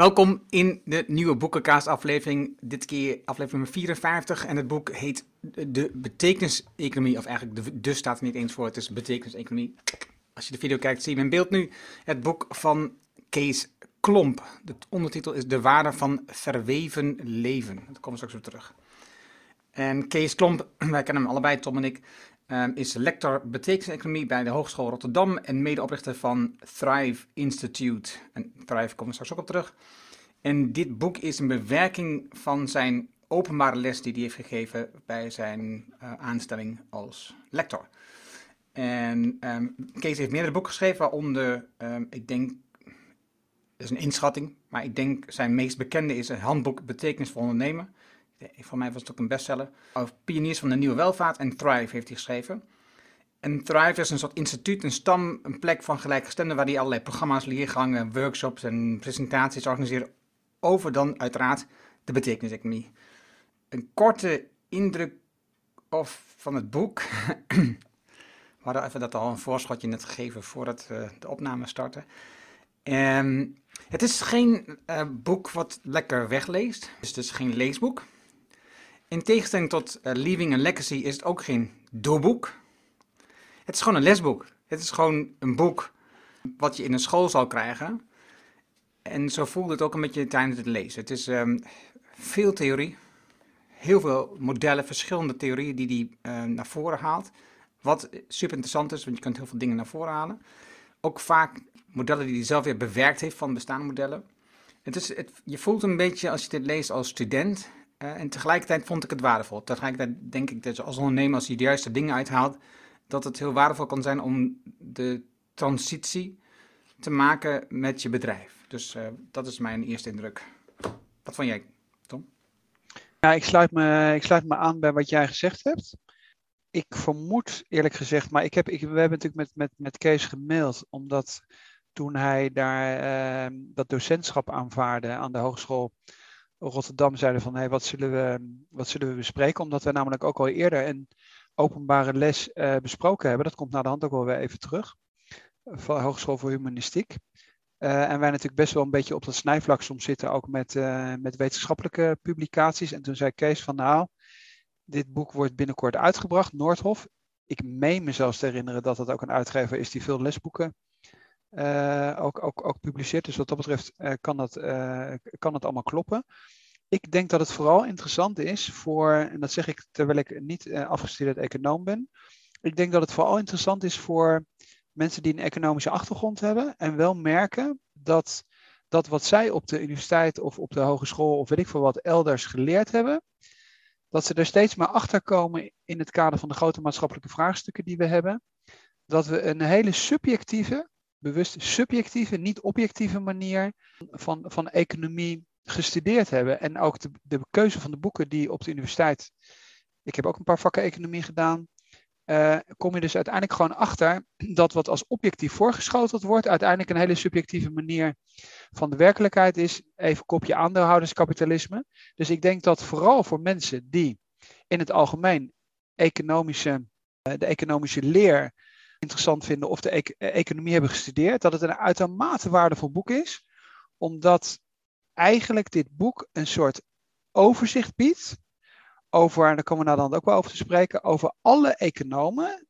Welkom in de nieuwe boekenkaast-aflevering. Dit keer aflevering nummer 54. En het boek heet De Betekenis-economie. Of eigenlijk, de, de staat er niet eens voor. Het is Betekenis-economie. Als je de video kijkt, zie je in beeld nu het boek van Kees Klomp. De ondertitel is De Waarde van Verweven Leven. Daar komen we straks op terug. En Kees Klomp, wij kennen hem allebei, Tom en ik, ehm, is lector betekenis-economie bij de Hogeschool Rotterdam en medeoprichter van Thrive Institute. En Thrive we straks ook op terug. En dit boek is een bewerking van zijn openbare les die hij heeft gegeven bij zijn uh, aanstelling als lector. En um, Kees heeft meerdere boeken geschreven, waaronder, um, ik denk, dat is een inschatting, maar ik denk zijn meest bekende is een handboek Betekenis voor ondernemen. Voor mij was het ook een bestseller. Over pioniers van de nieuwe welvaart en Thrive heeft hij geschreven. En Thrive is een soort instituut, een stam, een plek van gelijkgestemden waar hij allerlei programma's, leergangen, workshops en presentaties organiseert over dan uiteraard de betekeniseconomie. Een korte indruk of van het boek. We hadden even dat al een voorschotje net gegeven voordat uh, de opname startte. Um, het is geen uh, boek wat lekker wegleest. Dus het is geen leesboek. In tegenstelling tot uh, Leaving a Legacy is het ook geen doelboek. Het is gewoon een lesboek. Het is gewoon een boek wat je in een school zal krijgen. En zo voelde het ook een beetje tijdens het lezen. Het is um, veel theorie, heel veel modellen, verschillende theorieën die hij uh, naar voren haalt. Wat super interessant is, want je kunt heel veel dingen naar voren halen. Ook vaak modellen die hij zelf weer bewerkt heeft van bestaande modellen. Het is, het, je voelt een beetje als je dit leest als student. Uh, en tegelijkertijd vond ik het waardevol. Tegelijkertijd denk ik dat als ondernemer, als je de juiste dingen uithaalt, dat het heel waardevol kan zijn om de transitie te maken met je bedrijf. Dus uh, dat is mijn eerste indruk. Wat vond jij, Tom? Ja, ik sluit me, ik sluit me aan bij wat jij gezegd hebt. Ik vermoed eerlijk gezegd, maar ik heb, we hebben natuurlijk met, met, met Kees gemaild, omdat toen hij daar uh, dat docentschap aanvaarde aan de Hogeschool Rotterdam, zeiden van wat, zullen we, wat zullen we bespreken? Omdat we namelijk ook al eerder een openbare les uh, besproken hebben. Dat komt naar de hand ook wel weer even terug. Van Hogeschool voor Humanistiek. Uh, en wij natuurlijk best wel een beetje op dat snijvlak soms zitten, ook met, uh, met wetenschappelijke publicaties. En toen zei Kees van nou, dit boek wordt binnenkort uitgebracht, Noordhof. Ik meen me zelfs te herinneren dat het ook een uitgever is die veel lesboeken ook, ook, ook publiceert. Dus wat dat betreft uh, kan, dat, uh, kan het allemaal kloppen. Ik denk dat het vooral interessant is voor, en dat zeg ik terwijl ik niet afgestudeerd econoom ben. Ik denk dat het vooral interessant is voor mensen die een economische achtergrond hebben en wel merken dat dat wat zij op de universiteit of op de hogeschool of weet ik veel wat elders geleerd hebben, dat ze er steeds maar achter komen in het kader van de grote maatschappelijke vraagstukken die we hebben. Dat we een hele subjectieve, bewust subjectieve, niet objectieve manier van, van economie gestudeerd hebben. En ook de, de keuze van de boeken die op de universiteit. Ik heb ook een paar vakken economie gedaan. Uh, kom je dus uiteindelijk gewoon achter dat wat als objectief voorgeschoteld wordt, uiteindelijk een hele subjectieve manier van de werkelijkheid is. Even kopje aandeelhouderskapitalisme. Dus ik denk dat vooral voor mensen die in het algemeen economische, uh, de economische leer interessant vinden of de e economie hebben gestudeerd, dat het een uitermate waardevol boek is, omdat eigenlijk dit boek een soort overzicht biedt over, en daar komen we nou dan ook wel over te spreken, over alle economen,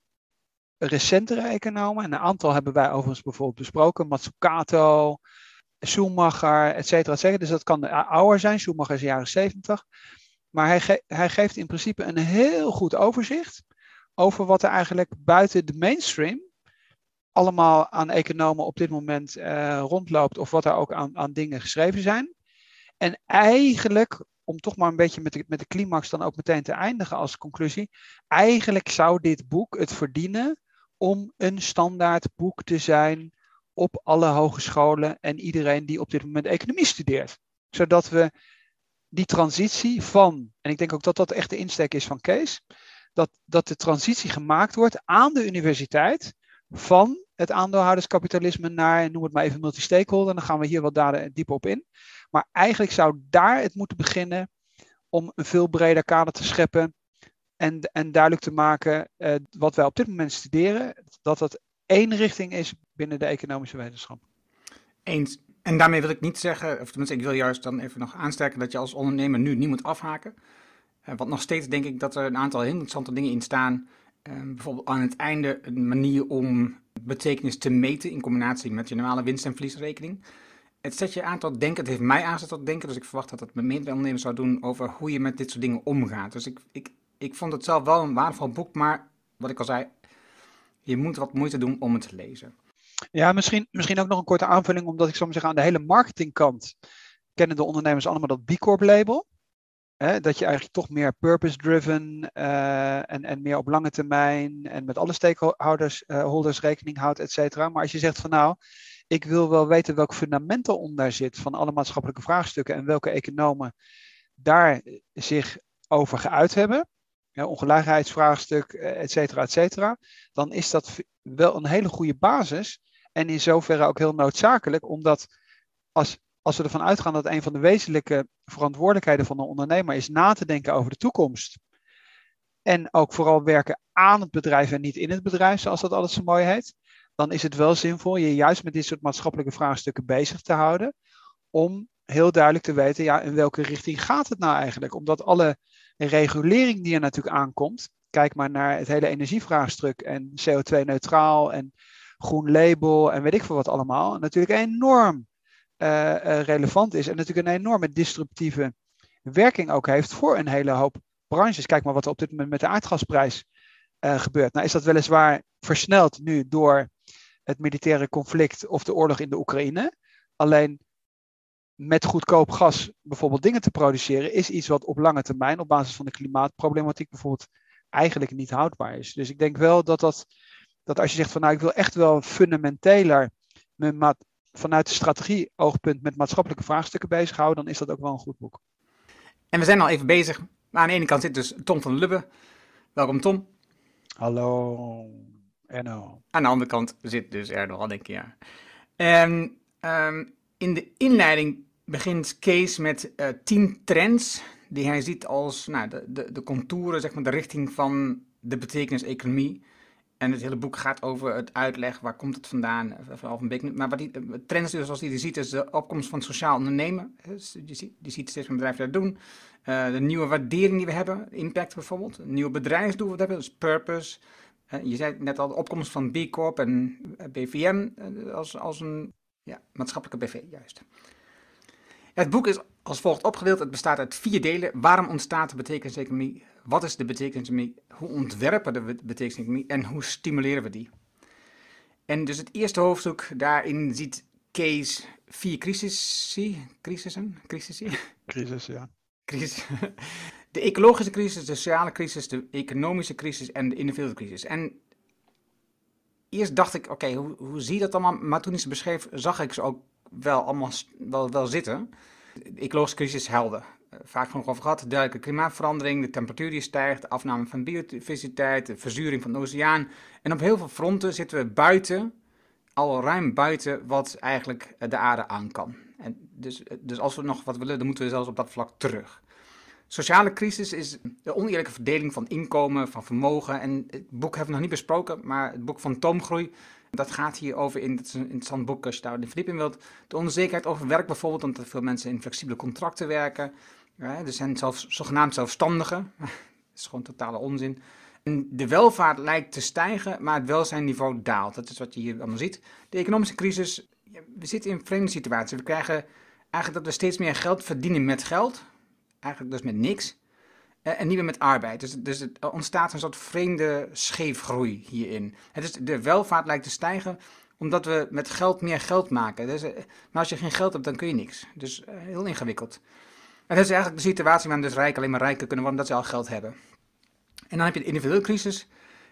recentere economen, en een aantal hebben wij overigens bijvoorbeeld besproken, Matsukato, Schumacher, et cetera, et. Dus dat kan ouder zijn, Schumacher is jaren 70. Maar hij, hij geeft in principe een heel goed overzicht over wat er eigenlijk buiten de mainstream allemaal aan economen op dit moment uh, rondloopt, of wat er ook aan, aan dingen geschreven zijn. En eigenlijk, om toch maar een beetje met de, met de climax dan ook meteen te eindigen als conclusie, eigenlijk zou dit boek het verdienen om een standaard boek te zijn op alle hogescholen en iedereen die op dit moment economie studeert. Zodat we die transitie van, en ik denk ook dat dat echt de insteek is van Kees, dat, dat de transitie gemaakt wordt aan de universiteit van het aandeelhouderskapitalisme naar, noem het maar even multi-stakeholder, dan gaan we hier wat daar dieper op in. Maar eigenlijk zou daar het moeten beginnen om een veel breder kader te scheppen en, en duidelijk te maken uh, wat wij op dit moment studeren, dat dat één richting is binnen de economische wetenschap. Eens. En daarmee wil ik niet zeggen, of tenminste, ik wil juist dan even nog aansterken dat je als ondernemer nu niet moet afhaken. Uh, want nog steeds denk ik dat er een aantal heel interessante dingen in staan. Uh, bijvoorbeeld aan het einde een manier om betekenis te meten in combinatie met je normale winst- en verliesrekening. Het zet je aan tot denken, het heeft mij aangezet tot denken, dus ik verwacht dat het met meerdere ondernemers zou doen over hoe je met dit soort dingen omgaat. Dus ik, ik, ik vond het zelf wel een waardevol boek, maar wat ik al zei, je moet wat moeite doen om het te lezen. Ja, misschien, misschien ook nog een korte aanvulling, omdat ik zou maar zeggen, aan de hele marketingkant kennen de ondernemers allemaal dat B Corp label. Hè, dat je eigenlijk toch meer purpose-driven uh, en, en meer op lange termijn en met alle stakeholders uh, holders rekening houdt, et cetera. Maar als je zegt van nou, ik wil wel weten welk fundament eronder zit van alle maatschappelijke vraagstukken en welke economen daar zich over geuit hebben, ongelijkheidsvraagstuk, eh, et cetera, et cetera, dan is dat wel een hele goede basis en in zoverre ook heel noodzakelijk, omdat als, als we ervan uitgaan dat een van de wezenlijke verantwoordelijkheden van een ondernemer is na te denken over de toekomst. En ook vooral werken aan het bedrijf en niet in het bedrijf, zoals dat alles zo mooi heet. Dan is het wel zinvol je juist met dit soort maatschappelijke vraagstukken bezig te houden. Om heel duidelijk te weten, ja, in welke richting gaat het nou eigenlijk? Omdat alle regulering die er natuurlijk aankomt, kijk maar naar het hele energievraagstuk en CO2-neutraal en groen label en weet ik veel wat allemaal, natuurlijk enorm relevant is en natuurlijk een enorme disruptieve werking ook heeft voor een hele hoop branches. Kijk maar wat er op dit moment met de aardgasprijs uh, gebeurt. Nou is dat weliswaar versneld nu door het militaire conflict of de oorlog in de Oekraïne. Alleen met goedkoop gas bijvoorbeeld dingen te produceren is iets wat op lange termijn op basis van de klimaatproblematiek bijvoorbeeld eigenlijk niet houdbaar is. Dus ik denk wel dat dat dat als je zegt van nou ik wil echt wel fundamenteler me vanuit de strategie oogpunt met maatschappelijke vraagstukken bezighouden, dan is dat ook wel een goed boek. En we zijn al even bezig. Maar aan de ene kant zit dus Tom van Lubbe. Welkom Tom. Hallo Erno. Aan de andere kant zit dus Erno al denk ik ja. En um, in de inleiding begint Kees met uh, tien trends die hij ziet als nou, de, de, de contouren, zeg maar de richting van de betekenis-economie. En het hele boek gaat over het uitleg, waar komt het vandaan, eh, vooral van Beek. Maar wat die trends dus zoals je ziet, is de opkomst van sociaal ondernemen. Je, ziet, je ziet steeds meer bedrijven dat doen. Uh, de nieuwe waardering die we hebben, impact bijvoorbeeld. Een nieuwe bedrijfsdoel wat we hebben, dus purpose. Je zei net al, de opkomst van B Corp en BVM als, als een ja, maatschappelijke BV, juist. Het boek is als volgt opgedeeld. Het bestaat uit vier delen. Waarom ontstaat de betekeniseconomie? Wat is de betekeniseconomie? Hoe ontwerpen de betekeniseconomie? En hoe stimuleren we die? En dus het eerste hoofdstuk, daarin ziet Kees vier crisissen. Crisissen? Crisissen? Crisis, ja. Crisis. De ecologische crisis, de sociale crisis, de economische crisis en de individuele crisis. En eerst dacht ik, oké, hoe, hoe zie je dat allemaal? Maar toen ik ze beschreef, zag ik ze ook wel allemaal wel, wel zitten. De ecologische crisis is helder. Eh, vaak genoeg over gehad. Duidelijke klimaatverandering, de temperatuur die stijgt, de afname van biodiversiteit, de verzuring van de oceaan. En op heel veel fronten zitten we buiten, al ruim buiten wat eigenlijk de aarde aan kan. En dus, dus als we nog wat willen, dan moeten we zelfs op dat vlak terug. Sociale crisis is de oneerlijke verdeling van inkomen, van vermogen. En het boek hebben we nog niet besproken, maar het boek van Toomgroei dat gaat hier over in, het interessant boek als je daar de verdieping wilt. De onzekerheid over werk bijvoorbeeld, omdat veel mensen in flexibele contracten werken. Ja, er zijn zelfs zogenaamd zelfstandigen. dat is gewoon totale onzin. En de welvaart lijkt te stijgen, maar het welzijnniveau daalt. Dat is wat je hier allemaal ziet. De economische crisis, we zitten in een vreemde situatie. We krijgen eigenlijk dat we steeds meer geld verdienen met geld. Eigenlijk dus met niks. Eh, en niet meer met arbeid. Dus, dus er ontstaat een soort vreemde scheefgroei hierin. Het is, de welvaart lijkt te stijgen omdat we met geld meer geld maken. Dus, maar als je geen geld hebt, dan kun je niks. Dus uh, heel ingewikkeld. En dat is eigenlijk de situatie waarin dus rijken alleen maar rijker kunnen worden omdat ze al geld hebben. En dan heb je de individuele crisis.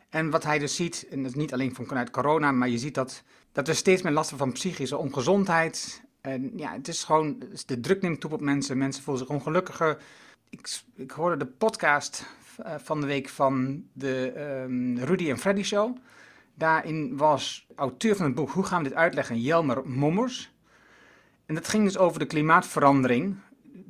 En wat hij dus ziet, en dat is niet alleen vanuit corona, maar je ziet dat, dat we steeds meer last hebben van psychische ongezondheid. En ja, het is gewoon, de druk neemt toe op mensen. Mensen voelen zich ongelukkiger ik, hoorde de podcast eh, van de week van de um, Rudy en Freddy Show. Daarin was auteur van het boek Hoe gaan we dit uitleggen? Jelmer Mommers. En dat ging dus over de klimaatverandering.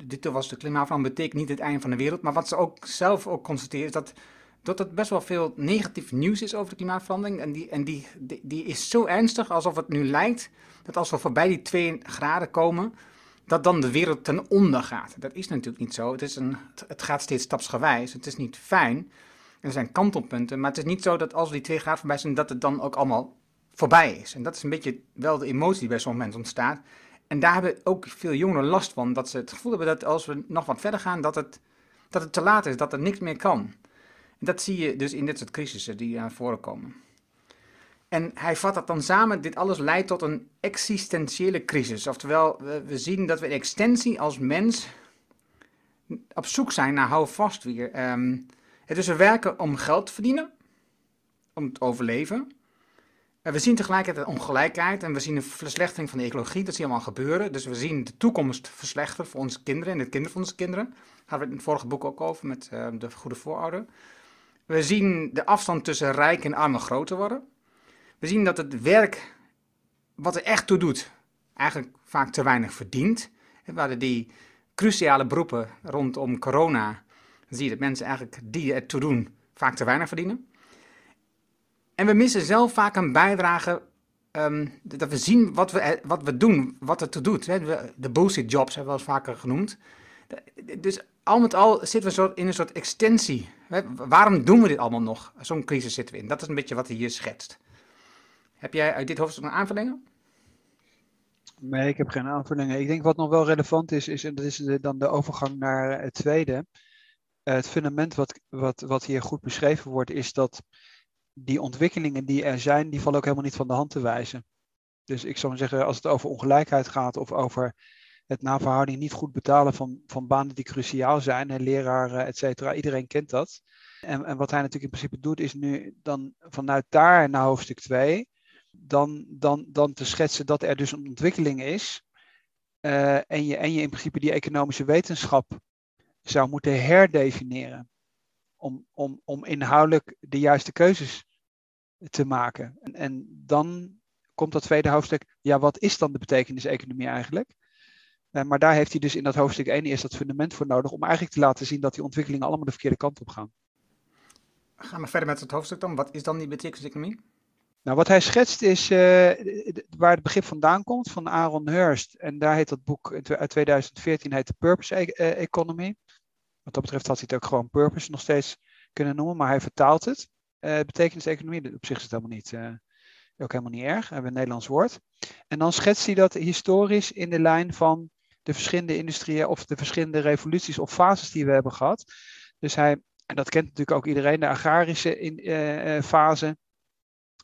Dit was de klimaatverandering betekent niet het einde van de wereld. Maar wat ze ook zelf ook constateren is dat dat er best wel veel negatief nieuws is over de klimaatverandering. En, die, en die, die, die is zo ernstig alsof het nu lijkt dat als we voorbij die 2 graden komen, dat dan de wereld ten onder gaat. Dat is natuurlijk niet zo. Het, is een, het gaat steeds stapsgewijs. Het is niet fijn. Er zijn kantelpunten. Maar het is niet zo dat als die 2 graden voorbij zijn, dat het dan ook allemaal voorbij is. En dat is een beetje wel de emotie die bij sommige mensen ontstaat. En daar hebben ook veel jongeren last van. Dat ze het gevoel hebben dat als we nog wat verder gaan, dat het, dat het te laat is, dat er niks meer kan. En dat zie je dus in dit soort crisissen die naar voren komen. En hij vat dat dan samen, dit alles leidt tot een existentiële crisis. Oftewel, we, zien dat we in extensie als mens op zoek zijn naar houvast weer. Um, het is we werken om geld te verdienen, om te overleven. En we zien tegelijkertijd ongelijkheid en we zien een verslechtering van de ecologie. Dat zie je allemaal gebeuren. Dus we zien de toekomst verslechteren voor onze kinderen en de kinderen van onze kinderen. Daar hadden we het in het vorige boek ook over met uh, de goede voorouder. We zien de afstand tussen rijk en armen groter worden. We zien dat het werk wat er echt toe doet, eigenlijk vaak te weinig verdient. We hadden die cruciale beroepen rondom corona. Dan zie je dat mensen eigenlijk die er toe doen, vaak te weinig verdienen. En we missen zelf vaak een bijdrage, ehm, dat we zien wat we, wat we doen, wat het toe doet. De bullshit jobs hebben we eens vaker genoemd. Dus al met al zitten we in een soort extensie. Waarom doen we dit allemaal nog? Zo'n crisis zitten we in. Dat is een beetje wat hij hier schetst. Heb jij uit dit hoofdstuk nog aanvullingen? Nee, ik heb geen aanvullingen. Ik denk wat nog wel relevant is, is en dat is dan de overgang naar het tweede. Eh, het fundament wat, wat, wat hier goed beschreven wordt, is dat die ontwikkelingen die er zijn, die vallen ook helemaal niet van de hand te wijzen. Dus ik zou zeggen, als het over ongelijkheid gaat of over het na verhouding niet goed betalen van, van banen die cruciaal zijn, en leraren, et cetera, iedereen kent dat. En, en wat hij natuurlijk in principe doet, is nu dan vanuit daar naar hoofdstuk 2 dan, dan, dan te schetsen dat er dus een ontwikkeling is. Uh, en, je, en je in principe die economische wetenschap zou moeten herdefiniëren. Om, om, om inhoudelijk de juiste keuzes te maken. En, en dan komt dat tweede hoofdstuk. Ja, wat is dan de betekenis-economie eigenlijk? Uh, maar daar heeft hij dus in dat hoofdstuk 1 eerst dat fundament voor nodig. Om eigenlijk te laten zien dat die ontwikkelingen allemaal de verkeerde kant op gaan. Gaan we verder met het hoofdstuk dan. Wat is dan die betekenis-economie? Nou, wat hij schetst is uh, waar het begrip vandaan komt, van Aaron Hurst. En daar heet dat boek uit 2014 heet The Purpose e eh, Economy. Wat dat betreft had hij het ook gewoon Purpose nog steeds kunnen noemen, maar hij vertaalt het. Uh, betekenis economie, op zich is het helemaal niet, ook helemaal niet erg. We hebben een Nederlands woord. En dan schetst hij dat historisch in de lijn van de verschillende industrieën of de verschillende revoluties of fases die we hebben gehad. Dus hij, en dat kent natuurlijk ook iedereen, de agrarische in, fase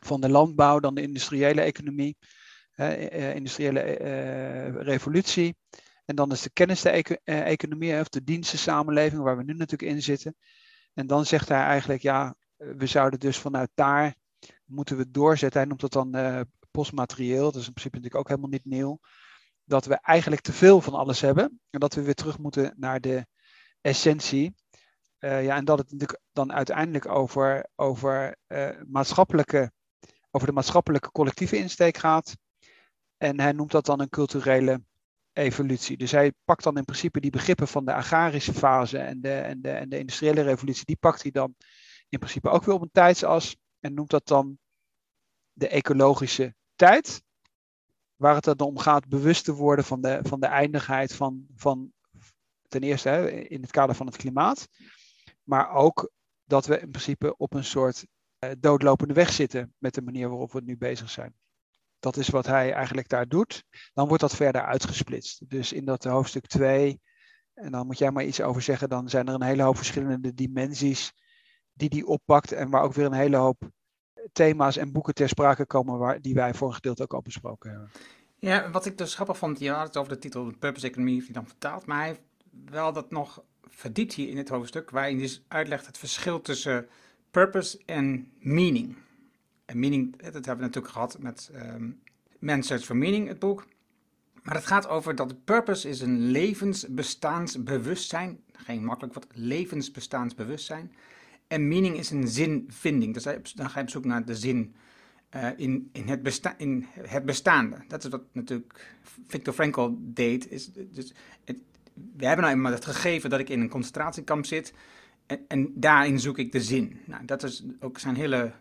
van de landbouw, dan de industriële economie, uh, industriële uh, revolutie. En dan is de kennis economie, of de dienstensamenleving, waar we nu natuurlijk in zitten. En dan zegt hij eigenlijk, ja, we zouden dus vanuit daar moeten we doorzetten. Hij noemt dat dan postmaterieel, dat is in principe natuurlijk ook helemaal niet nieuw. Dat we eigenlijk te veel van alles hebben en dat we weer terug moeten naar de essentie. Ja, en dat het natuurlijk dan uiteindelijk over, over maatschappelijke over de maatschappelijke collectieve insteek gaat. En hij noemt dat dan een culturele evolutie. Dus hij pakt dan in principe die begrippen van de agrarische fase en de, en de, en de industriële revolutie, die pakt hij dan in principe ook weer op een tijdsas en noemt dat dan de ecologische tijd. Waar het dan om gaat bewust te worden van de, van de eindigheid van, van ten eerste in het kader van het klimaat. Maar ook dat we in principe op een soort doodlopende weg zitten met de manier waarop we nu bezig zijn. Dat is wat hij eigenlijk daar doet. Dan wordt dat verder uitgesplitst. Dus in dat hoofdstuk 2, en dan moet jij maar iets over zeggen, dan zijn er een hele hoop verschillende dimensies die die oppakt en waar ook weer een hele hoop thema's en boeken ter sprake komen waar, die wij voor gedeelte ook al besproken hebben. Ja, wat ik dus grappig vond, je had het over de titel de Purpose Economy, die dan vertaald, maar hij wel dat nog verdiept hier in het hoofdstuk, waarin hij dus uitlegt het verschil tussen purpose en meaning. En meaning, dat hebben we natuurlijk gehad met um, Man's Search for Meaning, het boek. Maar het gaat over dat purpose is een levensbestaansbewustzijn. Geen makkelijk wat, levensbestaansbewustzijn. En meaning is een zinvinding. Dus dan ga je op zoek naar de zin uh, in, in, het besta in het bestaande. Dat is wat natuurlijk Viktor Frankl deed. Is, dus het, we hebben nou eenmaal het gegeven dat ik in een concentratiekamp zit. En, en, daarin zoek ik de zin. Nou, dat is ook zijn hele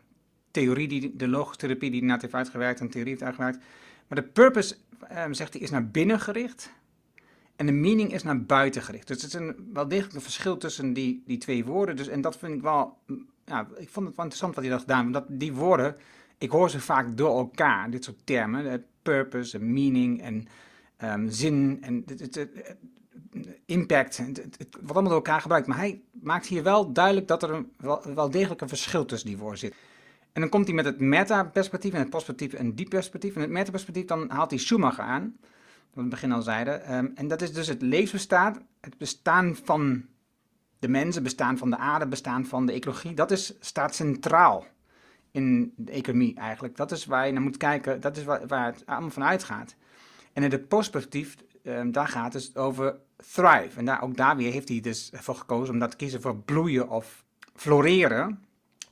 theorie, die, de logotherapie die net heeft uitgewerkt, een theorie heeft uitgewerkt. Maar de purpose, ehm, zegt hij, is naar binnen gericht. En de meaning is naar buiten gericht. Dus het is een, wel degelijk een verschil tussen die, die twee woorden. Dus, en dat vind ik wel, ja, ik vond het wel interessant wat hij dat gedaan. Want die woorden, ik hoor ze vaak door elkaar, dit soort termen. Purpose en meaning en um, zin en het, het, impact. wat allemaal door elkaar gebruikt. Maar hij maakt hier wel duidelijk dat er wel, degelijk een verschil tussen die woorden zit. En dan komt hij met het meta-perspectief en het perspectief en die perspectief. En het meta-perspectief, dan haalt hij Schumacher aan, wat we in het begin al zeiden. Um, en dat is dus het levensbestaan, het bestaan van de mensen, bestaan van de aarde, bestaan van de ecologie. Dat is, staat centraal in de economie eigenlijk. Dat is waar je naar moet kijken, dat is waar, waar het allemaal van uitgaat. En in het perspectief, um, daar gaat het over thrive. En daar, ook daar weer heeft hij dus voor gekozen om dat te kiezen voor bloeien of floreren.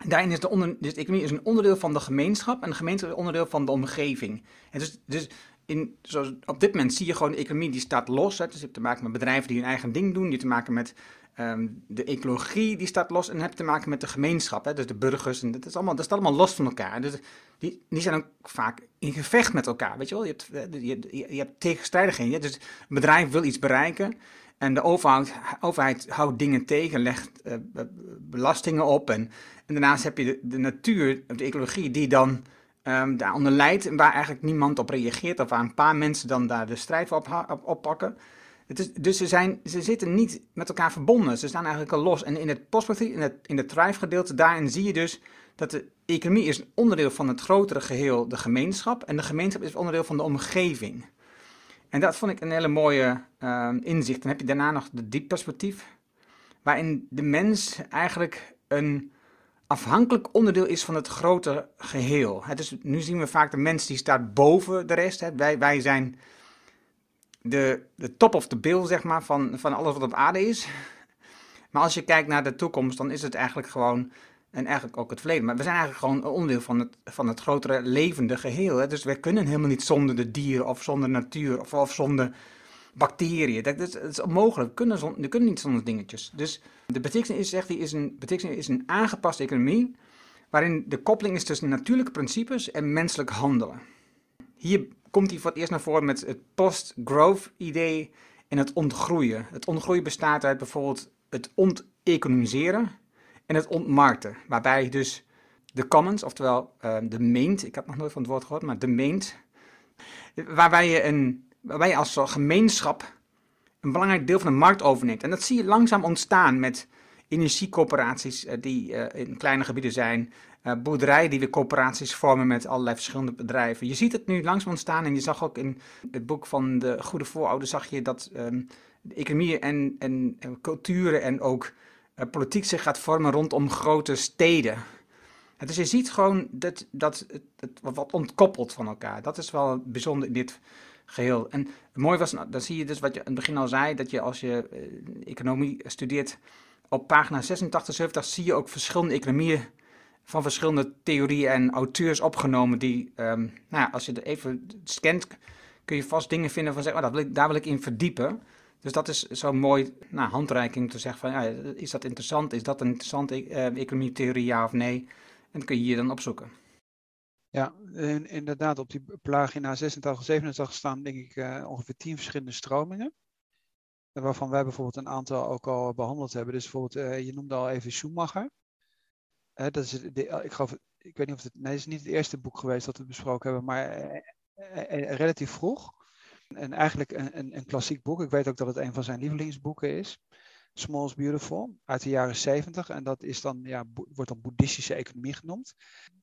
Daarin is de, onder, dus economie is een onderdeel van de gemeenschap en de gemeenschap is een onderdeel van de omgeving. En dus, dus in, zoals op dit moment zie je gewoon de economie die staat los. Hè. Dus je hebt te maken met bedrijven die hun eigen ding doen. Hebt te maken met um, de ecologie die staat los. En dan heb je te maken met de gemeenschap. Hè. Dus de burgers. En dat, is allemaal, dat staat allemaal los van elkaar. Dus die, die zijn ook vaak in gevecht met elkaar. Weet je wel? Je hebt, je, je, je hebt tegenstrijdigheden. Dus een bedrijf wil iets bereiken. En de overheid, houdt dingen tegen, legt uh, belastingen op. En, daarnaast heb je de, natuur, de ecologie, die dan um, daaronder leidt. En waar eigenlijk niemand op reageert. Of waar een paar mensen dan daar de strijd voor op, oppakken. Dus ze, zijn, ze zitten niet met elkaar verbonden. Ze staan eigenlijk al los. En in het postperspectief, in het, in het thrive gedeelte, daarin zie je dus dat de economie is een onderdeel van het grotere geheel, de gemeenschap. En de gemeenschap is onderdeel van de omgeving. En dat vond ik een hele mooie uh, inzicht. Dan heb je daarna nog de diep perspectief, waarin de mens eigenlijk een afhankelijk onderdeel is van het grote geheel. Nu zien we vaak de mens die staat boven de rest. Wij, wij zijn de, de top of the bill, zeg maar, van, van alles wat op aarde is. Maar als je kijkt naar de toekomst, dan is het eigenlijk gewoon en eigenlijk ook het verleden. Maar we zijn eigenlijk gewoon een onderdeel van het, van het grotere levende geheel. Hè? Dus we kunnen helemaal niet zonder de dieren of zonder natuur of, of zonder bacteriën. Dat, is onmogelijk. We kunnen, we kunnen niet zonder dingetjes. Dus de betekenis is, zegt hij, is een, betekenis is een aangepaste economie waarin de koppeling is tussen natuurlijke principes en menselijk handelen. Hier komt hij voor het eerst naar voren met het post-growth idee en het ontgroeien. Het ontgroeien bestaat uit bijvoorbeeld het onteconomiseren en het ontmarkten. Waarbij dus de commons, oftewel uh, de meent, ik heb nog nooit van het woord gehoord, maar de meent, waarbij je, een, waarbij je als gemeenschap een belangrijk deel van de markt overneemt. En dat zie je langzaam ontstaan met energiecoöperaties uh, die uh, in kleine gebieden zijn, boerderijen die weer coöperaties vormen met allerlei verschillende bedrijven. Je ziet het nu langzaam ontstaan en je zag ook in het boek van de goede voorouders, zag je dat um, de economie en, en, en culturen en ook uh, politiek zich gaat vormen rondom grote steden. Dus je ziet gewoon dat, dat het, wat ontkoppelt van elkaar. Dat is wel bijzonder in dit geheel. En mooi was, dan zie je dus wat je in het begin al zei, dat je als je uh, economie studeert, op pagina 86, 70 zie je ook verschillende economieën van verschillende theorieën en auteurs opgenomen die, um, nou ja, als je er even scant, kun je vast dingen vinden van zeggen, oh, dat wil ik, daar wil ik in verdiepen. Dus dat is zo'n mooi nou, handreiking te zeggen van, ja, is dat interessant? Is dat een interessante uh, economietheorie, ja of nee? En dat kun je hier dan opzoeken. Ja, inderdaad, op die pagina 86, 87 staan denk ik uh, ongeveer tien verschillende stromingen. Waarvan wij bijvoorbeeld een aantal ook al behandeld hebben. Dus bijvoorbeeld, uh, je noemde al even Schumacher. Dat is de, ik ik weet niet of het, nee, het is niet het eerste boek geweest dat we besproken hebben, maar relatief vroeg. En eigenlijk een, een, klassiek boek. Ik weet ook dat het een van zijn lievelingsboeken is. Small is Beautiful, uit de jaren 70. En dat is dan, ja, wordt dan boeddhistische economie genoemd.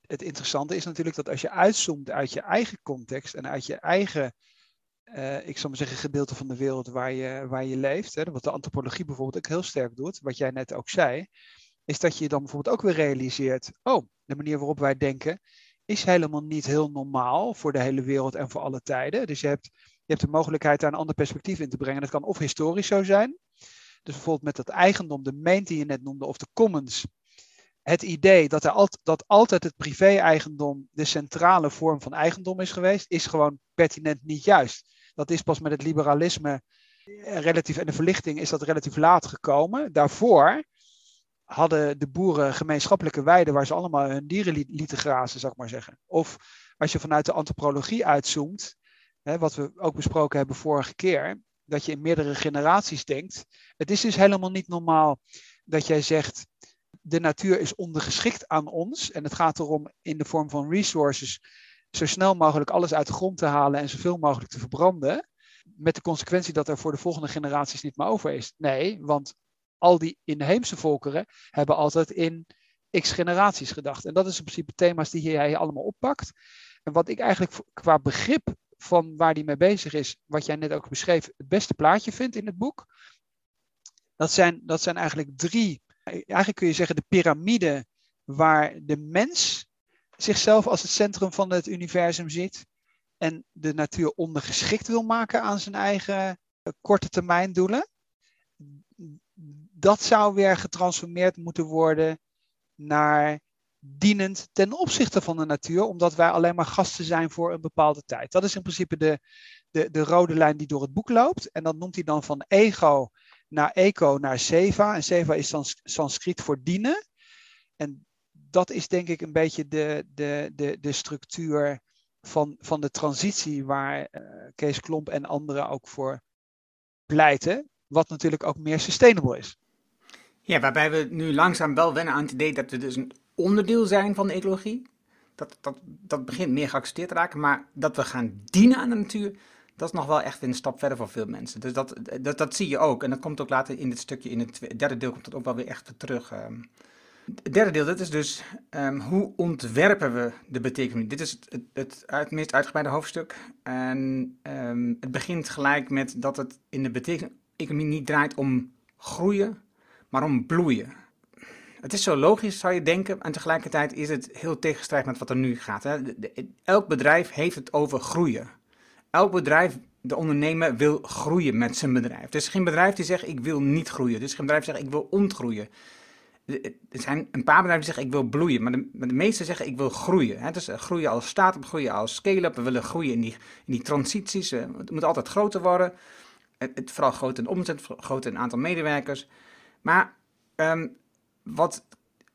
Het interessante is natuurlijk dat als je uitzoomt uit je eigen context en uit je eigen, ik zou maar zeggen, gedeelte van de wereld waar je, waar je leeft, hè, wat de antropologie bijvoorbeeld ook heel sterk doet, wat jij net ook zei, is dat je dan bijvoorbeeld ook weer realiseert, oh, de manier waarop wij denken is helemaal niet heel normaal voor de hele wereld en voor alle tijden. Dus je hebt je hebt de mogelijkheid daar een ander perspectief in te brengen. Dat kan of historisch zo zijn. Dus bijvoorbeeld met dat eigendom, de main die je net noemde, of de commons. Het idee dat, er alt, dat altijd het privé-eigendom de centrale vorm van eigendom is geweest, is gewoon pertinent niet juist. Dat is pas met het liberalisme relatief en de verlichting is dat relatief laat gekomen. Daarvoor hadden de boeren gemeenschappelijke weiden waar ze allemaal hun dieren lieten grazen, zou ik maar zeggen. Of als je vanuit de antropologie uitzoomt, hè, wat we ook besproken hebben vorige keer, dat je in meerdere generaties denkt. Het is dus helemaal niet normaal dat jij zegt, de natuur is ondergeschikt aan ons en het gaat erom in de vorm van resources zo snel mogelijk alles uit de grond te halen en zoveel mogelijk te verbranden. Met de consequentie dat er voor de volgende generaties niet meer over is. Nee, want al die inheemse volkeren hebben altijd in x generaties gedacht. En dat is in principe thema's die jij allemaal oppakt. En wat ik eigenlijk qua begrip van waar die mee bezig is, wat jij net ook beschreef, het beste plaatje vind in het boek. Dat zijn, dat zijn eigenlijk drie, eigenlijk kun je zeggen de piramide waar de mens zichzelf als het centrum van het universum ziet en de natuur ondergeschikt wil maken aan zijn eigen korte termijn doelen. Dat zou weer getransformeerd moeten worden naar dienend ten opzichte van de natuur, omdat wij alleen maar gasten zijn voor een bepaalde tijd. Dat is in principe de, de, de rode lijn die door het boek loopt. En dat noemt hij dan van ego naar eco naar seva. En seva is dan Sanskriet voor dienen. En dat is denk ik een beetje de, de, de, de structuur van, van de transitie waar uh, Kees Klomp en anderen ook voor pleiten. Wat natuurlijk ook meer sustainable is. Ja, waarbij we nu langzaam wel wennen aan het idee dat we dus een onderdeel zijn van de ecologie. Dat, dat, dat begint meer geaccepteerd te raken. Maar dat we gaan dienen aan de natuur, dat is nog wel echt een stap verder voor veel mensen. Dus dat, dat, dat zie je ook. En dat komt ook later in dit stukje, in het derde deel, komt dat ook wel weer echt terug. Ehm. Het derde deel, dat is dus um, hoe ontwerpen we de betekenis. Dit is het, het, het, meest uitgebreide hoofdstuk. En um, het begint gelijk met dat het in de betekenis-economie niet draait om groeien, maar om bloeien. Het is zo logisch, zou je denken, en tegelijkertijd is het heel tegenstrijd met wat er nu gaat. Hè. elk bedrijf heeft het over groeien. Elk bedrijf, de ondernemer, wil groeien met zijn bedrijf. Er is geen bedrijf die zegt, ik wil niet groeien. Er is geen bedrijf die zegt, ik wil ontgroeien. Er zijn een paar bedrijven die zeggen, ik wil bloeien. Maar de, de meeste zeggen, ik wil groeien. Hè. Dus eh, groeien als start-up, groeien als scale-up. We willen groeien in die, in die transities. Eh, het moet altijd groter worden. Het, vooral groter in omzet, groter in aantal medewerkers. Maar um, wat,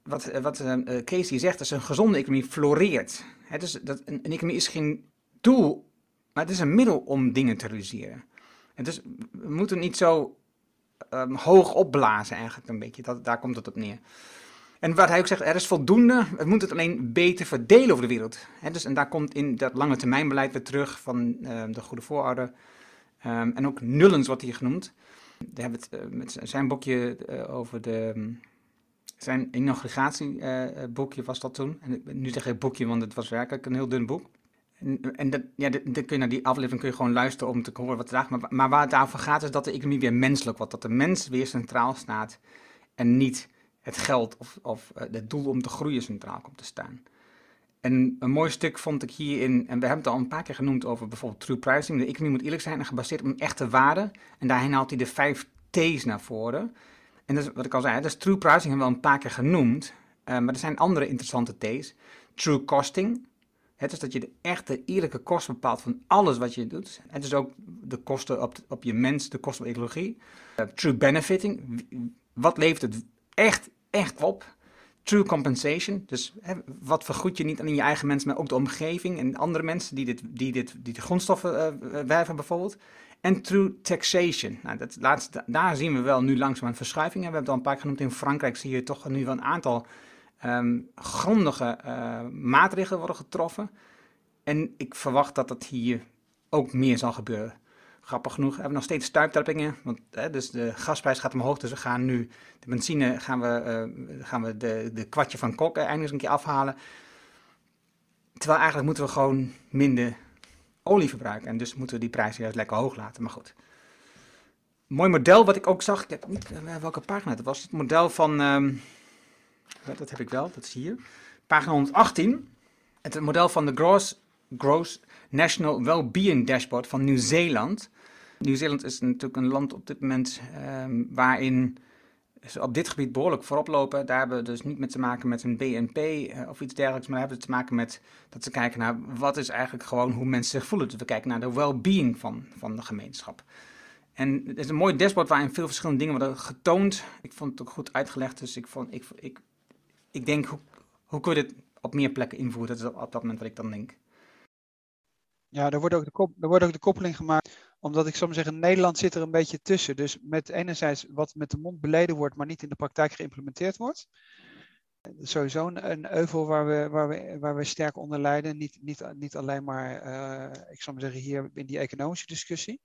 wat, eh, wat uh, Casey zegt, is een gezonde economie floreert. Is, dat, een, economie is geen doel, maar het is een middel om dingen te realiseren. En dus we moeten niet zo um, hoog opblazen eigenlijk een beetje, dat, daar komt het op neer. En wat hij ook zegt, er is voldoende, we moeten het alleen beter verdelen over de wereld. Dus, en daar komt in dat lange termijnbeleid weer terug van de goede voorouder. En ook Nullens wordt hier genoemd. Daar hebben het uh, met zijn boekje uh, over de zijn inauguratieboekje was dat toen. En nu zeg ik boekje, want het was werkelijk een heel dun boek. En, en dat, ja, dan kun je naar die aflevering kun je gewoon luisteren om te horen wat er maar, maar waar het over gaat is dat de economie weer menselijk wordt. Dat de mens weer centraal staat en niet het geld of, of het doel om te groeien centraal komt te staan. En een mooi stuk vond ik hierin, en we hebben het al een paar keer genoemd over bijvoorbeeld true pricing. De economie moet eerlijk zijn en gebaseerd op een echte waarde. En daarheen haalt hij de vijf T's naar voren. En dat is wat ik al zei, dat is true pricing hebben we al een paar keer genoemd. Uh, maar er zijn andere interessante T's. True costing. Het is dat je de echte eerlijke kosten bepaalt van alles wat je doet. Het is ook de kosten op, op je mens, de kosten op ecologie. Uh, true benefiting. Wat levert het echt, echt op? True compensation. Dus wat vergoed je niet alleen je eigen mensen, maar ook de omgeving en andere mensen die, dit, die, dit, die de grondstoffen uh, werven bijvoorbeeld. En true taxation. Nou, dat laatste, daar zien we wel nu langzaam een verschuiving. We hebben het al een paar keer genoemd. In Frankrijk zie je toch nu wel een aantal um, grondige uh, maatregelen worden getroffen. En ik verwacht dat dat hier ook meer zal gebeuren. Grappig genoeg hebben we nog steeds stuiptrappingen. Want hè, dus de gasprijs gaat omhoog. Dus we gaan nu de benzine gaan we, uh, gaan we de, de kwartje van kok eindelijk een keer afhalen. Terwijl eigenlijk moeten we gewoon minder olie verbruiken. En dus moeten we die prijzen juist lekker hoog laten. Maar goed. Mooi model wat ik ook zag. Ik heb niet uh, welke pagina het was. Het model van. Um, dat heb ik wel, dat is hier. Pagina 118. Het model van de Gross, Gross National Wellbeing Dashboard van Nieuw-Zeeland. Nieuw-Zeeland is natuurlijk een land op dit moment um, waarin ze op dit gebied behoorlijk voorop lopen. Daar hebben we dus niet met te maken met een BNP uh, of iets dergelijks, maar hebben we te maken met dat ze kijken naar wat is eigenlijk gewoon hoe mensen zich voelen. Dus we kijken naar de well-being van, van de gemeenschap. En het is een mooi dashboard waarin veel verschillende dingen worden getoond. Ik vond het ook goed uitgelegd, dus ik, vond, ik, ik, ik denk, hoe, hoe kun je dit op meer plekken invoeren? Dat is op dat moment wat ik dan denk. Ja, er wordt ook de, er wordt ook de koppeling gemaakt, omdat ik zou zeggen, Nederland zit er een beetje tussen. Dus met enerzijds wat met de mond beleden wordt, maar niet in de praktijk geïmplementeerd wordt. Sowieso een, een euvel waar we, waar, we, waar we sterk onder lijden. Niet, niet, niet alleen maar, uh, ik zou maar zeggen, hier in die economische discussie.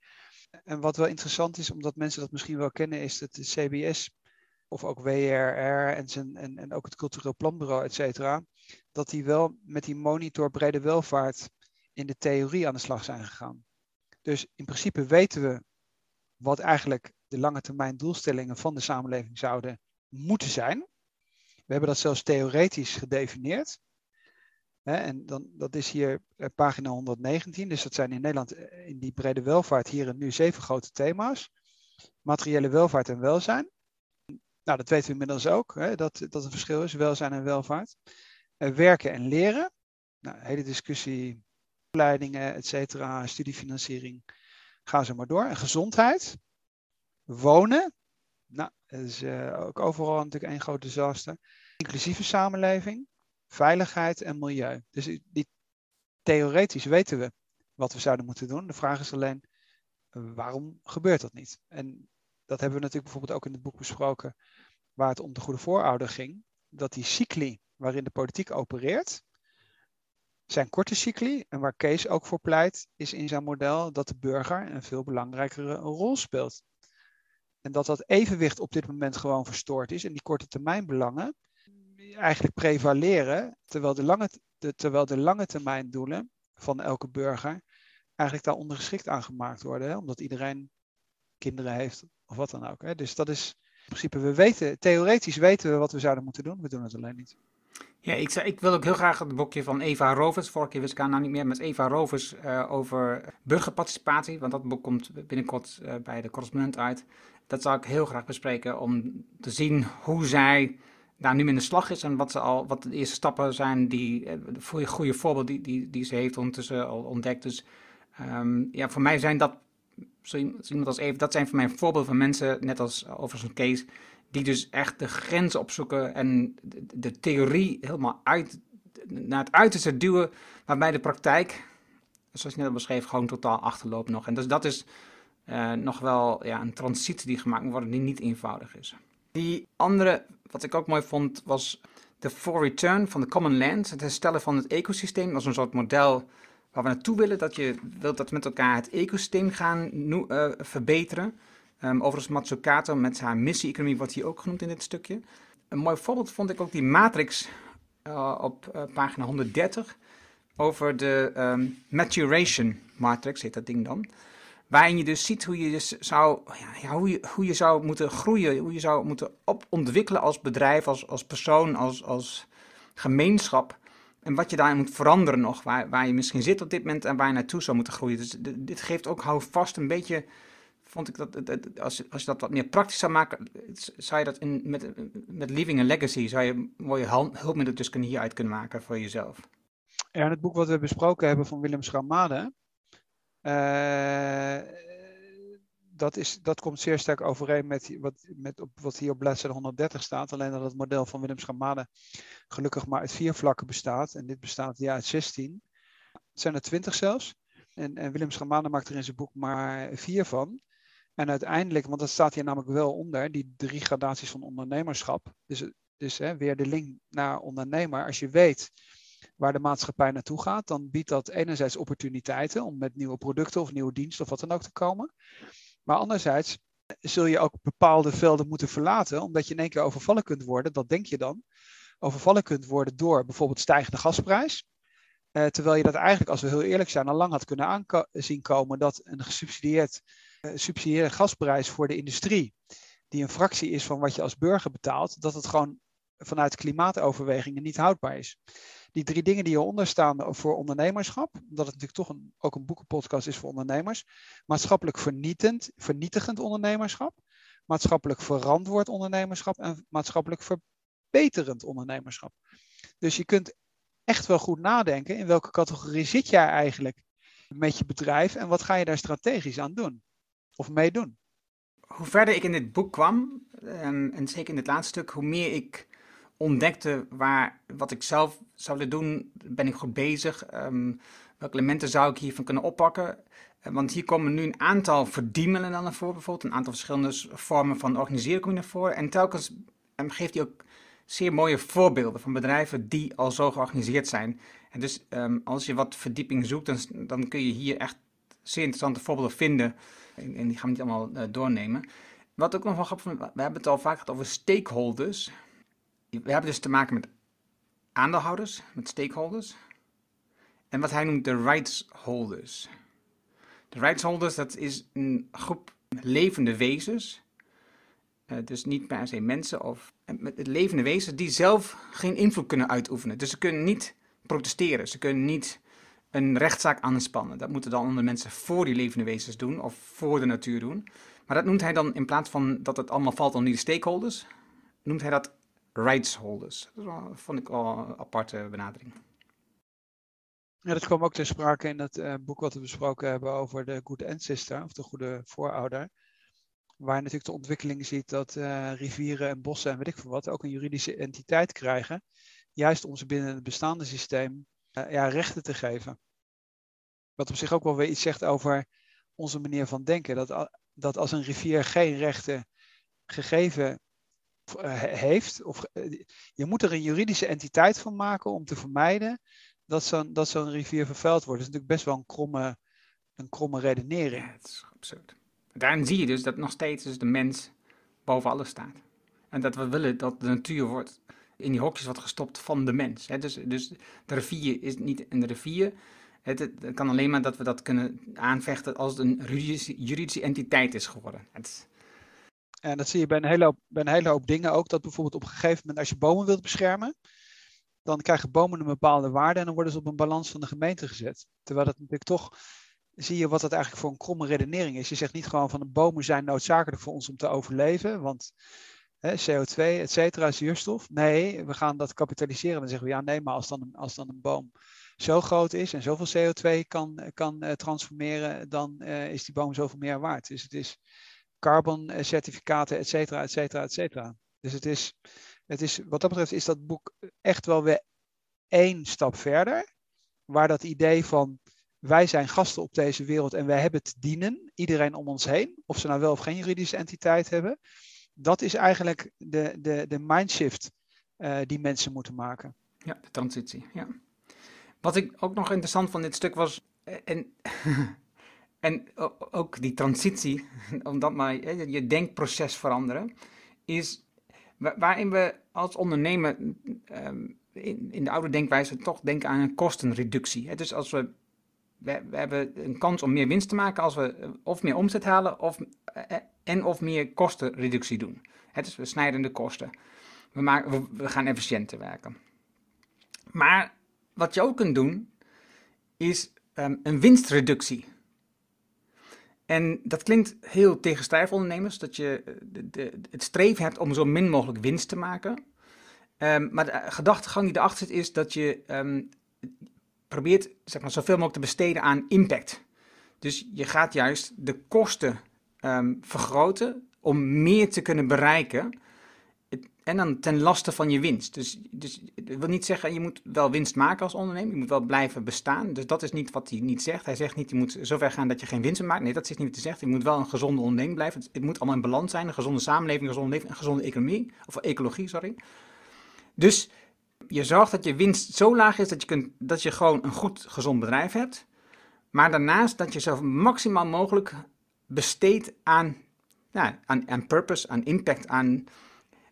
En wat wel interessant is, omdat mensen dat misschien wel kennen, is dat de CBS of ook WRR en, zijn, en, en ook het Cultureel Planbureau, et cetera, dat die wel met die monitor brede welvaart in de theorie aan de slag zijn gegaan. Dus in principe weten we wat eigenlijk de lange termijn doelstellingen van de samenleving zouden moeten zijn. We hebben dat zelfs theoretisch gedefinieerd. en dan, dat is hier eh, pagina 119. Dus dat zijn in Nederland eh, in die brede welvaart hier en nu zeven grote thema's. Materiële welvaart en welzijn. Nou, dat weten we inmiddels ook, hè, dat dat een verschil is, welzijn en welvaart. Uh, werken en leren. Nou, hele discussie opleidingen, et cetera, studiefinanciering. Ga zo maar door. En gezondheid. Wonen. Nou, dat is uh, ook overal natuurlijk één groot disaster. Inclusieve samenleving. Veiligheid en milieu. Dus die, theoretisch weten we wat we zouden moeten doen. De vraag is alleen, waarom gebeurt dat niet? En dat hebben we natuurlijk bijvoorbeeld ook in het boek besproken, waar het om de goede voorouder ging. Dat die cycli waarin de politiek opereert, zijn korte cycli. En waar Kees ook voor pleit, is in zijn model dat de burger een veel belangrijkere rol speelt. En dat dat evenwicht op dit moment gewoon verstoord is. En die korte termijn belangen eigenlijk prevaleren, terwijl de lange, terwijl de lange termijn doelen van elke burger eigenlijk daar ondergeschikt aan gemaakt worden. Hè? Omdat iedereen kinderen heeft of wat dan ook. Hè? Dus dat is in principe, we weten, theoretisch weten we wat we zouden moeten doen, we doen het alleen niet. Ja, ik, ik wil ook heel graag het boekje van Eva Rovers, vorige keer wist ik haar nou niet meer, met Eva Rovers uh, over burgerparticipatie, want dat boek komt binnenkort uh, bij de correspondent uit. Dat zou ik heel graag bespreken om te zien hoe zij daar nu in de slag is en wat, ze al, wat de eerste stappen zijn, die uh, goede voorbeeld die, die, die ze heeft ondertussen al ontdekt. Dus um, ja, voor mij zijn dat, zo iemand als Eva, dat zijn voor mij voorbeelden van mensen, net als over zo'n case, die dus echt de grens opzoeken en de, theorie helemaal uit, naar het uiterste duwen, waarbij de praktijk, zoals je net beschreef, gewoon totaal achterloopt nog. En dus dat is uh, nog wel ja, een transitie die gemaakt moet worden die niet eenvoudig is. Die andere, wat ik ook mooi vond, was de For Return van de Common Land. Het herstellen van het ecosysteem als een soort model waar we naartoe willen. Dat je wilt dat we met elkaar het ecosysteem gaan uh, verbeteren. Um, overigens Matsukato met haar missie-economie wordt hier ook genoemd in dit stukje. Een mooi voorbeeld vond ik ook die matrix uh, op uh, pagina 130 over de um, maturation matrix, heet dat ding dan. Waarin je dus ziet hoe je, dus zou, ja, hoe je, hoe je zou moeten groeien, hoe je zou moeten op ontwikkelen als bedrijf, als, als persoon, als, als gemeenschap. En wat je daarin moet veranderen nog, waar, waar je misschien zit op dit moment en waar je naartoe zou moeten groeien. Dus dit geeft ook houvast een beetje vond ik dat, als, als je dat wat meer praktisch zou maken, zou je dat in, met, met Leaving a Legacy, zou je mooie hulpmiddelen dus kunnen hieruit kunnen maken voor jezelf. Ja, het boek wat we besproken hebben van Willem Schramade, uh, dat, is, dat komt zeer sterk overeen met, wat, met wat hier op bladzijde 130 staat. Alleen dat het model van Willem Schramade gelukkig maar uit vier vlakken bestaat. En dit bestaat ja uit 16. Het zijn er twintig zelfs. En, en Willem Schamane maakt er in zijn boek maar vier van. En uiteindelijk, want dat staat hier namelijk wel onder, die drie gradaties van ondernemerschap. Dus, dus hè, weer de link naar ondernemer. Als je weet waar de maatschappij naartoe gaat, dan biedt dat enerzijds opportuniteiten om met nieuwe producten of nieuwe diensten of wat dan ook te komen. Maar anderzijds zul je ook bepaalde velden moeten verlaten, omdat je in één keer overvallen kunt worden, dat denk je dan, overvallen kunt worden door bijvoorbeeld stijgende gasprijs. Uh, terwijl je dat eigenlijk, als we heel eerlijk zijn, al lang had kunnen aanzien komen dat een gesubsidieerd uh, subsidieerde gasprijs voor de industrie, die een fractie is van wat je als burger betaalt, dat het gewoon vanuit klimaatoverwegingen niet houdbaar is. Die drie dingen die hieronder staan voor ondernemerschap, omdat het natuurlijk toch een, ook een boekenpodcast is voor ondernemers. Maatschappelijk vernietend, vernietigend ondernemerschap, maatschappelijk verantwoord ondernemerschap en maatschappelijk verbeterend ondernemerschap. Dus je kunt echt wel goed nadenken in welke categorie zit jij eigenlijk met je bedrijf en wat ga je daar strategisch aan doen of meedoen. hoe verder ik in dit boek kwam, en, en zeker in het laatste stuk, hoe meer ik ontdekte waar, wat ik zelf zou willen doen, ben ik goed bezig. Ehm, welke elementen zou ik hiervan kunnen oppakken? Eh, want hier komen nu een aantal verdienmiddelen naar voren, bijvoorbeeld. Een aantal verschillende vormen van organiseren komen naar voren. En telkens um, geeft hij ook zeer mooie voorbeelden van bedrijven die al zo georganiseerd zijn. En dus um, als je wat verdieping zoekt, dan, dan, kun je hier echt zeer interessante voorbeelden vinden. En, die gaan we niet allemaal uh, doornemen. Wat ook nog wel grappig we hebben het al vaak gehad over stakeholders. We hebben dus te maken met aandeelhouders, met stakeholders. En wat hij noemt de rights holders. De rights holders, dat is een groep levende wezens. Uh, dus niet per se mensen of met levende wezens die zelf geen invloed kunnen uitoefenen. Dus ze kunnen niet protesteren, ze kunnen niet een rechtszaak aanspannen. Dat moeten dan andere mensen voor die levende wezens doen of voor de natuur doen. Maar dat noemt hij dan in plaats van dat het allemaal valt onder die stakeholders, noemt hij dat rights holders. Dat vond ik wel een aparte benadering. Ja, dat kwam ook ter sprake in het uh, boek wat we besproken hebben over de good ancestor, of de goede voorouder. Waar je natuurlijk de ontwikkeling ziet dat uh, rivieren en bossen en weet ik veel wat ook een juridische entiteit krijgen. Juist om ze binnen het bestaande systeem ja, rechten te geven. Wat op zich ook wel weer iets zegt over onze manier van denken. Dat, dat als een rivier geen rechten gegeven heeft, of, je moet er een juridische entiteit van maken om te vermijden dat zo'n, dat zo'n rivier vervuild wordt. Dat is natuurlijk best wel een kromme, een kromme redenering. Ja, het is absurd. Daarin zie je dus dat nog steeds dus de mens boven alles staat. En dat we willen dat de natuur wordt in die hokjes wordt gestopt van de mens. Dus, dus de rivier is niet een rivier. Het, kan alleen maar dat we dat kunnen aanvechten als het een juridische, entiteit is geworden. En dat zie je bij een, hele hoop, bij een hele hoop dingen ook. Dat bijvoorbeeld op een gegeven moment als je bomen wilt beschermen, dan krijgen bomen een bepaalde waarde en dan worden ze op een balans van de gemeente gezet. Terwijl dat natuurlijk toch, zie je wat dat eigenlijk voor een kromme redenering is. Je zegt niet gewoon van de bomen zijn noodzakelijk voor ons om te overleven, want hè, CO2, et cetera, zuurstof. Nee, we gaan dat kapitaliseren. Dan zeggen we ja, nee, maar als dan, als dan een boom zo groot is en zoveel CO2 kan, kan uh, transformeren, dan uh, is die boom zoveel meer waard. Dus het is carbon certificaten, et cetera, et cetera, et cetera. Dus het is, het is, wat dat betreft is dat boek echt wel weer één stap verder. Waar dat idee van wij zijn gasten op deze wereld en wij hebben te dienen, iedereen om ons heen, of ze nou wel of geen juridische entiteit hebben. Dat is eigenlijk de, de, de mindshift uh, die mensen moeten maken. Ja, de transitie. Ja. Wat ik ook nog interessant van dit stuk was, eh, en, en ook die transitie, omdat maar je denkproces veranderen, is waarin we als ondernemer ehm, in, de oude denkwijze toch denken aan een kostenreductie. Dus als we, we, hebben een kans om meer winst te maken als we eh, of meer omzet halen of, eh, en of meer kostenreductie doen. Dus we snijden de kosten. We, maken, we, gaan efficiënter werken. Maar wat je ook kunt doen, is um, een winstreductie. En dat klinkt heel tegenstrijdig ondernemers, dat je eh, de, het streven hebt om zo min mogelijk winst te maken. Um, maar de gedachtegang die erachter zit is dat je um, probeert zeg maar, zoveel mogelijk te besteden aan impact. Dus je gaat juist de kosten um, vergroten om meer te kunnen bereiken en dan ten laste van je winst. Dus, dus dat wil niet zeggen, je moet wel winst maken als ondernemer. Je moet wel blijven bestaan. Dus dat is niet wat hij niet zegt. Hij zegt niet, je moet zover gaan dat je geen winst maakt. Nee, dat is niet wat hij zegt. Je moet wel een gezonde onderneming blijven. Het, moet allemaal in balans zijn. Een gezonde samenleving, een gezonde, leven, een gezonde economie. Of ecologie, sorry. Dus je zorgt dat je winst zo laag is dat je, kunt, dat je gewoon een goed, gezond bedrijf hebt. Maar daarnaast dat je zo maximaal mogelijk besteedt aan, ja, aan, aan purpose, aan impact, aan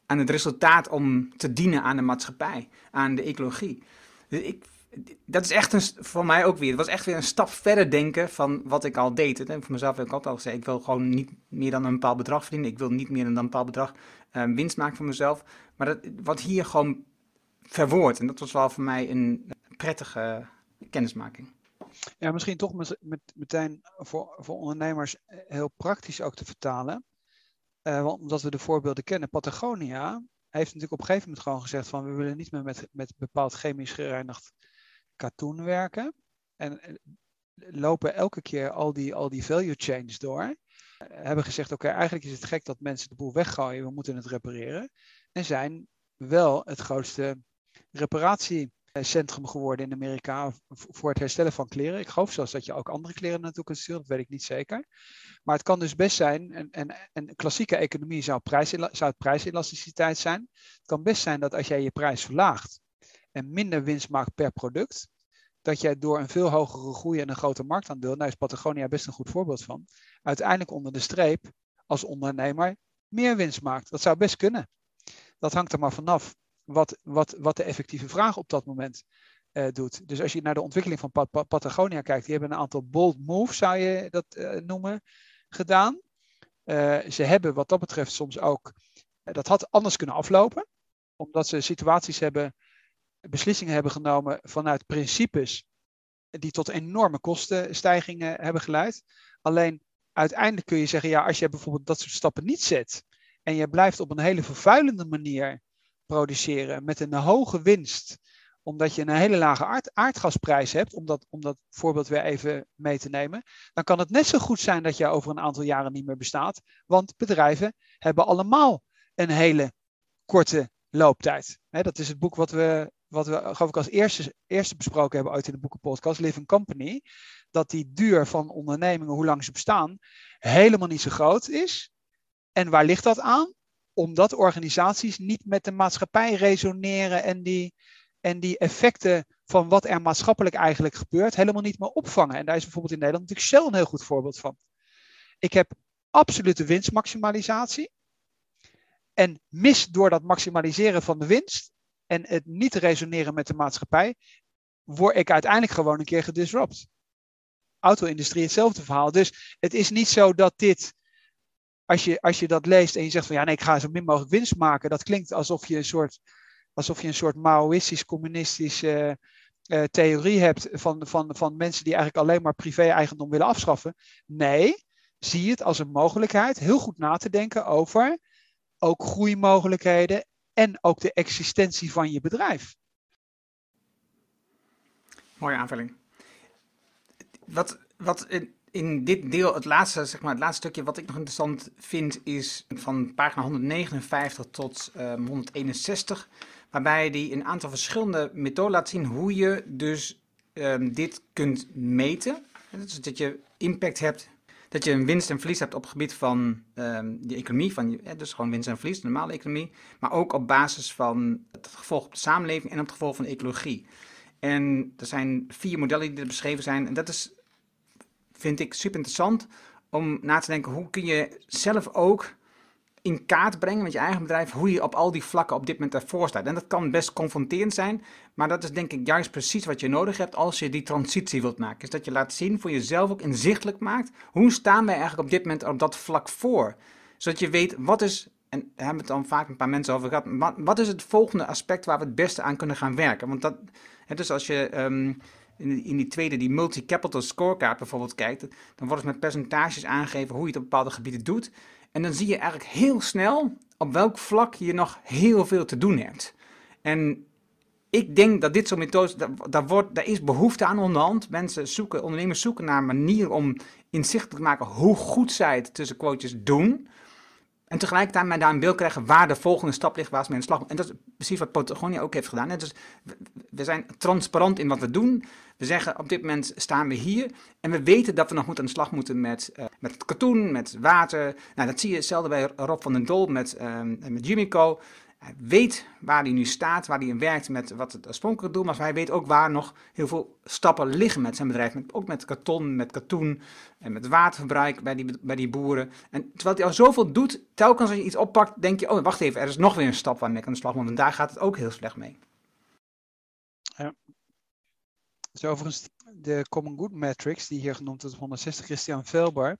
aan het resultaat om te dienen aan de maatschappij, aan de ecologie. Dus ik, dat is echt een, voor mij ook weer, het was echt weer een stap verder denken van wat ik al deed. En voor mezelf heb ik altijd al gezegd, ik wil gewoon niet meer dan een bepaald bedrag verdienen. Ik wil niet meer dan een bepaald bedrag um, winst maken voor mezelf. Maar dat, wat hier gewoon verwoord. En dat was wel voor mij een prettige kennismaking. Ja, misschien toch met, met, meteen voor, voor ondernemers heel praktisch ook te vertalen. Uh, omdat we de voorbeelden kennen. Patagonia heeft natuurlijk op een gegeven moment gewoon gezegd van we willen niet meer met, met bepaald chemisch gereinigd katoen werken. En lopen elke keer al die, al die value chains door. hebben gezegd: oké, eigenlijk is het gek dat mensen de boel weggooien, we moeten het repareren. En zijn wel het grootste reparatiecentrum geworden in Amerika voor het herstellen van kleren. Ik geloof zelfs dat je ook andere kleren naartoe kunt sturen, dat weet ik niet zeker. Maar het kan dus best zijn, en, en, klassieke economie zou, prijs, zou het prijselasticiteit zijn. Het kan best zijn dat als jij je prijs verlaagt en minder winst maakt per product, dat jij door een veel hogere groei en een groter marktaandeel, daar is Patagonia best een goed voorbeeld van, uiteindelijk onder de streep als ondernemer meer winst maakt. Dat zou best kunnen. Dat hangt er maar vanaf wat, wat, wat de effectieve vraag op dat moment uh, doet. Dus als je naar de ontwikkeling van Pat Pat Patagonia kijkt, die hebben een aantal bold moves, zou je dat uh, noemen, gedaan. Uh, ze hebben wat dat betreft soms ook, dat had anders kunnen aflopen, omdat ze situaties hebben, beslissingen hebben genomen vanuit principes die tot enorme kostenstijgingen hebben geleid. Alleen uiteindelijk kun je zeggen, ja, als je bijvoorbeeld dat soort stappen niet zet en je blijft op een hele vervuilende manier produceren met een hoge winst, omdat je een hele lage aard, aardgasprijs hebt, om dat, om dat voorbeeld weer even mee te nemen, dan kan het net zo goed zijn dat je over een aantal jaren niet meer bestaat. Want bedrijven hebben allemaal een hele korte looptijd. dat is het boek wat we, wat we geloof ik als eerste, eerste besproken hebben uit in de boekenpodcast, Living Company. Dat die duur van ondernemingen, hoe lang ze bestaan, helemaal niet zo groot is. En waar ligt dat aan? Omdat organisaties niet met de maatschappij resoneren en die, en die effecten van wat er maatschappelijk eigenlijk gebeurt helemaal niet meer opvangen. En daar is bijvoorbeeld in Nederland natuurlijk Shell een heel goed voorbeeld van. Ik heb absolute winstmaximalisatie. En mis door dat maximaliseren van de winst en het niet resoneren met de maatschappij, word ik uiteindelijk gewoon een keer gedisrupt. Auto-industrie hetzelfde verhaal. Dus het is niet zo dat dit als je, als je dat leest en je zegt van ja, nee, ik ga zo min mogelijk winst maken, dat klinkt alsof je een soort, alsof je een soort Maoïstisch-communistische uh, theorie hebt van, van, van mensen die eigenlijk alleen maar privé-eigendom willen afschaffen. Nee, zie het als een mogelijkheid heel goed na te denken over ook groeimogelijkheden en ook de existentie van je bedrijf. Mooie aanvulling. Wat, wat dit deel, het laatste, zeg maar, het laatste stukje wat ik nog interessant vind, is van pagina 159 tot uh, ehm, 161. Waarbij die een aantal verschillende methoden laat zien hoe je dus um, dit kunt meten. Dus dat je impact hebt, dat je een winst en verlies hebt op het gebied van um, die economie, van dus gewoon winst en verlies, de normale economie. Maar ook op basis van het gevolg op de samenleving en op het gevolg van de ecologie. En er zijn vier modellen die er beschreven zijn. En dat is vind ik super interessant om na te denken hoe kun je zelf ook in kaart brengen met je eigen bedrijf hoe je op al die vlakken op dit moment ervoor staat. En dat kan best confronterend zijn, maar dat is denk ik juist precies wat je nodig hebt als je die transitie wilt maken. Is dat je laat zien, voor jezelf ook inzichtelijk maakt, hoe staan wij eigenlijk op dit moment op dat vlak voor? Zodat je weet, wat is, en daar hebben we het dan vaak een paar mensen over gehad, wat, wat is het volgende aspect waar we het beste aan kunnen gaan werken? Want dat, dus als je... Um, in, in die tweede, die multi-capital scorecard bijvoorbeeld kijkt, dan wordt het met percentages aangegeven hoe je het op bepaalde gebieden doet. En dan zie je eigenlijk heel snel op welk vlak je nog heel veel te doen hebt. En ik denk dat dit soort methodes, daar, wordt, daar is behoefte aan onderhand. Mensen zoeken, ondernemers zoeken naar een manier om inzichtelijk te maken hoe goed zij het tussen quotes doen. En tegelijkertijd mij daar een beeld krijgen waar de volgende stap ligt, waar ze mee aan de slag En dat is precies wat Patagonia ook heeft gedaan. Dus we zijn transparant in wat we doen. We zeggen op dit moment staan we hier en we weten dat we nog moeten aan de slag moeten met, uh, met het katoen, met water. Nou, dat zie je hetzelfde bij Rob van den Dol met, uh, met. Hij weet waar hij nu staat, waar hij in werkt met wat het oorspronkelijke doel, maar hij weet ook waar nog heel veel stappen liggen met zijn bedrijf. Met, ook met karton, met katoen en met waterverbruik bij die, bij die boeren. En terwijl hij al zoveel doet, telkens als je iets oppakt, denk je, oh wacht even, er is nog weer een stap waar ik aan de slag moet. En daar gaat het ook heel slecht mee. Ja. Dus overigens de Common Good Matrix, die hier genoemd wordt, 160, Christian Velbar,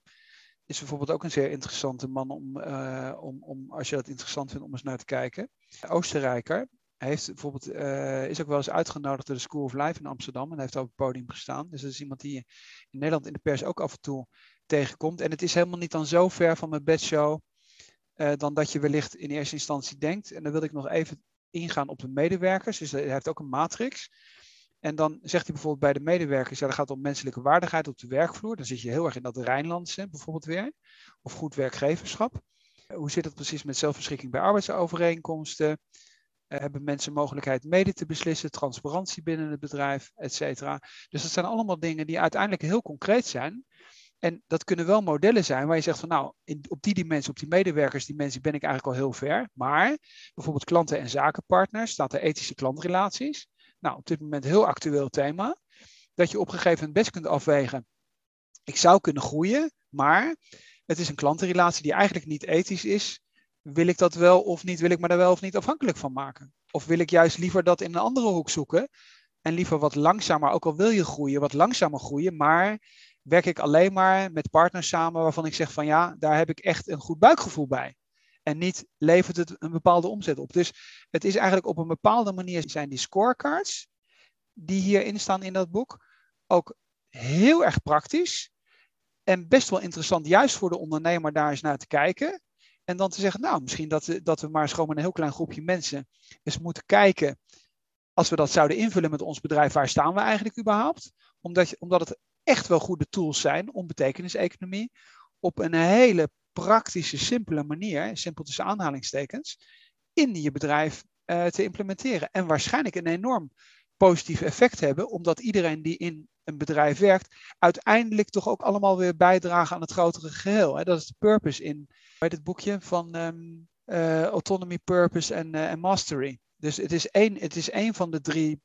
is bijvoorbeeld ook een zeer interessante man om, uh, om, om, als je dat interessant vindt, om eens naar te kijken. Oostenrijker. Hij heeft bijvoorbeeld, uh, is ook wel eens uitgenodigd door de School of Life in Amsterdam en heeft op het podium gestaan. Dus dat is iemand die je in Nederland in de pers ook af en toe tegenkomt. En het is helemaal niet dan zo ver van mijn bedshow uh, dan dat je wellicht in eerste instantie denkt. En dan wil ik nog even ingaan op de medewerkers. Dus hij heeft ook een matrix. En dan zegt hij bijvoorbeeld bij de medewerkers, ja, dat gaat om menselijke waardigheid op de werkvloer. Dan zit je heel erg in dat Rijnlandse bijvoorbeeld weer. Of goed werkgeverschap. Hoe zit het precies met zelfbeschikking bij arbeidsovereenkomsten? Uh, hebben mensen mogelijkheid mede te beslissen, transparantie binnen het bedrijf, et cetera. Dus dat zijn allemaal dingen die uiteindelijk heel concreet zijn. En dat kunnen wel modellen zijn waar je zegt van nou, op die dimensie, op die medewerkers, die mensen ben ik eigenlijk al heel ver. Maar bijvoorbeeld klanten en zakenpartners, staat er ethische klantrelaties. Nou, op dit moment heel actueel thema. Dat je op een gegeven moment best kunt afwegen. Ik zou kunnen groeien, maar het is een klantenrelatie die eigenlijk niet ethisch is. Wil ik dat wel of niet? Wil ik me daar wel of niet afhankelijk van maken? Of wil ik juist liever dat in een andere hoek zoeken? En liever wat langzamer, ook al wil je groeien, wat langzamer groeien, maar werk ik alleen maar met partners samen waarvan ik zeg van ja, daar heb ik echt een goed buikgevoel bij. En niet levert het een bepaalde omzet op. Dus het is eigenlijk op een bepaalde manier zijn die scorecards die hierin staan in dat boek ook heel erg praktisch. En best wel interessant, juist voor de ondernemer daar eens naar te kijken. En dan te zeggen, nou, misschien dat, dat we maar eens gewoon met een heel klein groepje mensen eens moeten kijken. Als we dat zouden invullen met ons bedrijf, waar staan we eigenlijk überhaupt? Omdat, omdat het echt wel goede tools zijn om betekeniseconomie op een hele praktische, simpele manier, simpel tussen aanhalingstekens, in je bedrijf uh, te implementeren. En waarschijnlijk een enorm positief effect hebben, omdat iedereen die in een bedrijf werkt, uiteindelijk toch ook allemaal weer bijdragen aan het grotere geheel. Hè? Dat is de purpose in bij dit boekje van um, uh, Autonomy, Purpose en uh, Mastery. Dus het is één, het is één van de drie,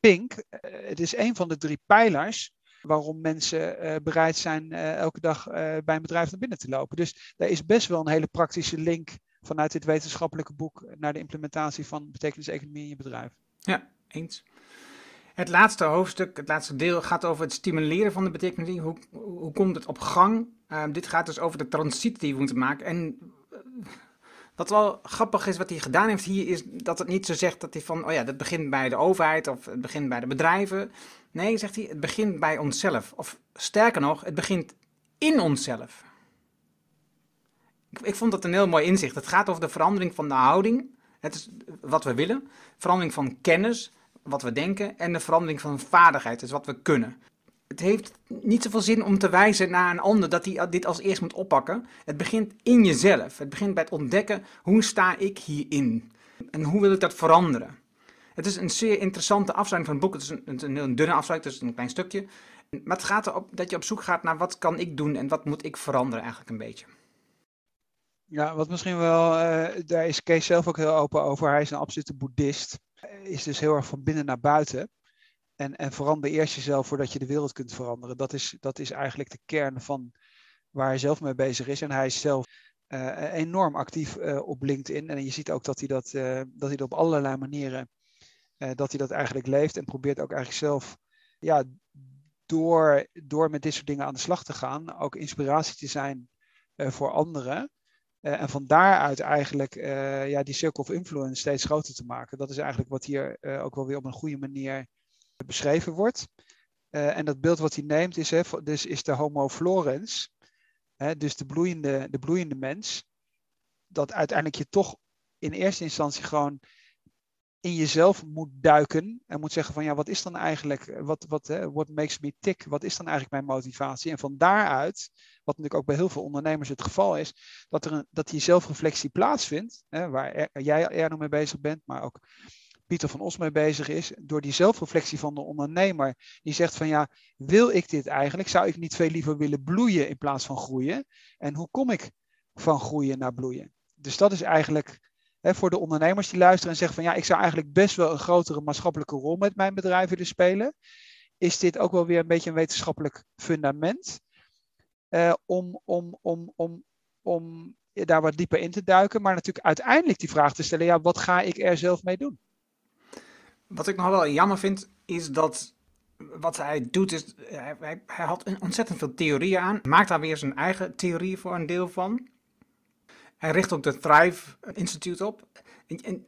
pink, het is één van de drie pijlers waarom mensen uh, bereid zijn uh, elke dag uh, bij een bedrijf naar binnen te lopen. Dus daar is best wel een hele praktische link vanuit dit wetenschappelijke boek naar de implementatie van betekeniseconomie in je bedrijf. Ja, eens. Het laatste hoofdstuk, het laatste deel, gaat over het stimuleren van de betekenis. Hoe, hoe komt het op gang? dit gaat dus over de transitie die we moeten maken. En wat wel grappig is, wat hij gedaan heeft hier, is dat het niet zo zegt dat hij van, oh ja, dat begint bij de overheid of het begint bij de bedrijven. Nee, zegt hij, het begint bij onszelf. Of sterker nog, het begint in onszelf. Ik, ik vond dat een heel mooi inzicht. Het gaat over de verandering van de houding, het is wat we willen, verandering van kennis, wat we denken, en de verandering van vaardigheid, dus wat we kunnen het heeft niet zoveel zin om te wijzen naar een ander dat hij dit als eerst moet oppakken. Het begint in jezelf. Het begint bij het ontdekken hoe sta ik hierin en hoe wil ik dat veranderen. Het is een zeer interessante afsluiting van het boek. Het is een, een, dunne afsluiting, dus een klein stukje. Maar het gaat erop dat je op zoek gaat naar wat kan ik doen en wat moet ik veranderen eigenlijk een beetje. Ja, wat misschien wel, uh, daar is Kees zelf ook heel open over. Hij is een absolute boeddhist. Is dus heel erg van binnen naar buiten. En, en verander eerst jezelf voordat je de wereld kunt veranderen. Dat is, dat is eigenlijk de kern van waar hij zelf mee bezig is. En hij is zelf uh, enorm actief uh, op LinkedIn. En je ziet ook dat hij dat, dat, hij dat op allerlei manieren dat hij dat eigenlijk leeft. En probeert ook eigenlijk zelf ja, door, door met dit soort dingen aan de slag te gaan, ook inspiratie te zijn voor anderen. en van daaruit eigenlijk ja, die circle of influence steeds groter te maken. Dat is eigenlijk wat hier ook wel weer op een goede manier beschreven wordt. En dat beeld wat hij neemt is, hè, dus is de homo florens, hè, dus de bloeiende, de bloeiende mens, dat uiteindelijk je toch in eerste instantie gewoon in jezelf moet duiken en moet zeggen van ja, wat is dan eigenlijk, wat, wat, what makes me tick, wat is dan eigenlijk mijn motivatie? En van daaruit, wat natuurlijk ook bij heel veel ondernemers het geval is, dat, er een, dat die zelfreflectie plaatsvindt, hè, waar er, jij er mee bezig bent, maar ook Pieter van Os mee bezig is, door die zelfreflectie van de ondernemer, die zegt van ja, wil ik dit eigenlijk? Zou ik niet veel liever willen bloeien in plaats van groeien? En hoe kom ik van groeien naar bloeien? Dus dat is eigenlijk voor de ondernemers die luisteren en zeggen van ja, ik zou eigenlijk best wel een grotere maatschappelijke rol met mijn bedrijf willen spelen. Is dit ook wel weer een beetje een wetenschappelijk fundament uh, om, om, om, om, om daar wat dieper in te duiken, maar natuurlijk uiteindelijk die vraag te stellen, ja, wat ga ik er zelf mee doen? Wat ik nog wel jammer vind, is dat wat hij doet, is hij, hij, hij had ontzettend veel theorieën aan. Maakt daar weer zijn eigen theorie voor een deel van. Hij richt ook de Thrive Institute op. En,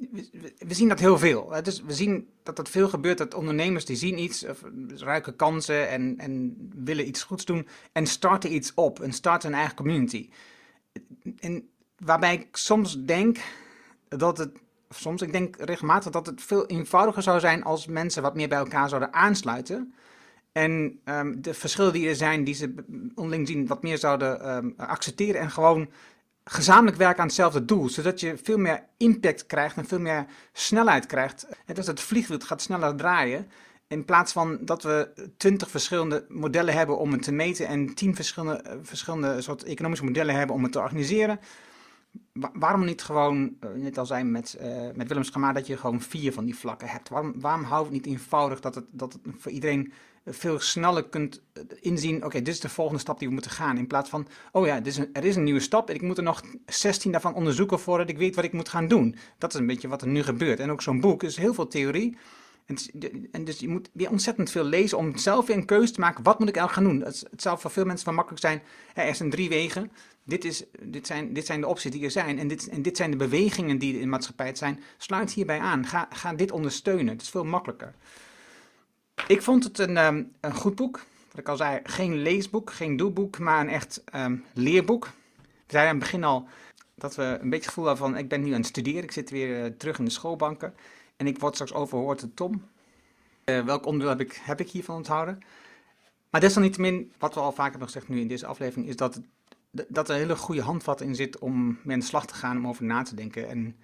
we, zien dat heel veel. Dus we zien dat er veel gebeurt. Dat ondernemers die zien iets, of ruiken kansen en, en willen iets goeds doen. En starten iets op. En starten een eigen community. En waarbij ik soms denk dat het soms. Ik denk regelmatig dat het veel eenvoudiger zou zijn als mensen wat meer bij elkaar zouden aansluiten. En ehm, de verschillen die er zijn, die ze onderling zien, wat meer zouden ehm, accepteren en gewoon gezamenlijk werken aan hetzelfde doel. Zodat je veel meer impact krijgt en veel meer snelheid krijgt. En dat het vliegwiel gaat sneller draaien. In plaats van dat we twintig verschillende modellen hebben om het te meten en tien verschillende, eh, verschillende soort economische modellen hebben om het te organiseren. waarom niet gewoon, uh, net al zei met, uh, met Willem dat je gewoon vier van die vlakken hebt? Waarom, waarom houdt het niet eenvoudig dat het, dat het voor iedereen veel sneller kunt inzien, oké, dit is de volgende stap die we moeten gaan. In plaats van, oh ja, is er is een nieuwe stap en ik moet er nog 16 daarvan onderzoeken voordat ik weet wat ik moet gaan doen. Dat is een beetje wat er nu gebeurt. En ook zo'n boek is heel veel theorie. En, en, dus je moet weer ontzettend veel lezen om zelf weer een keuze te maken. Wat moet ik eigenlijk gaan doen? Het, het zou voor veel mensen wel makkelijk zijn. Er zijn drie wegen. Dit, is, dit, zijn, dit zijn de opties die er zijn. En dit, en dit zijn de bewegingen die in de maatschappij zijn. Sluit hierbij aan. Ga, ga dit ondersteunen. Het is veel makkelijker. Ik vond het een, um, een goed boek. Wat ik al zei, geen leesboek, geen doelboek, maar een echt um, leerboek. We zeiden aan het begin al dat we een beetje het gevoel hadden van... ik ben nu aan het studeren, ik zit weer uh, terug in de schoolbanken... En ik word straks overhoord door Tom. Uh, welk onderdeel heb ik, heb ik hiervan onthouden? Maar desalniettemin, wat we al vaker hebben gezegd nu in deze aflevering, is dat, dat er een hele goede handvat in zit om de slag te gaan, om over na te denken. En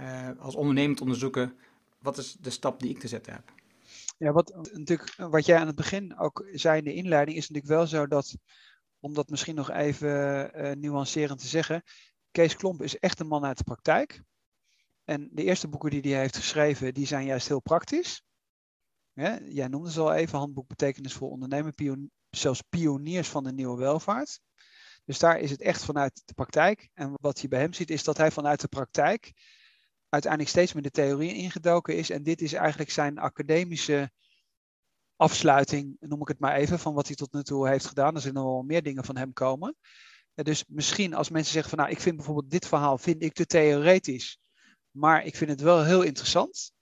uh, als ondernemer te onderzoeken, wat is de stap die ik te zetten heb. Ja, wat, natuurlijk, wat jij aan het begin ook zei in de inleiding, is natuurlijk wel zo dat, om dat misschien nog even uh, nuancerend te zeggen, Kees Klomp is echt een man uit de praktijk. En de eerste boeken die hij heeft geschreven, die zijn juist heel praktisch. Jij noemde ze al even, handboek betekenisvol ondernemen, pion zelfs pioniers van de nieuwe welvaart. Dus daar is het echt vanuit de praktijk. En wat je bij hem ziet, is dat hij vanuit de praktijk uiteindelijk steeds meer de theorie ingedoken is. En dit is eigenlijk zijn academische afsluiting, noem ik het maar even, van wat hij tot nu toe heeft gedaan. Er zijn nog wel meer dingen van hem komen. Dus misschien als mensen zeggen van nou, ik vind bijvoorbeeld dit verhaal vind ik te theoretisch. Maar ik vind het wel heel interessant.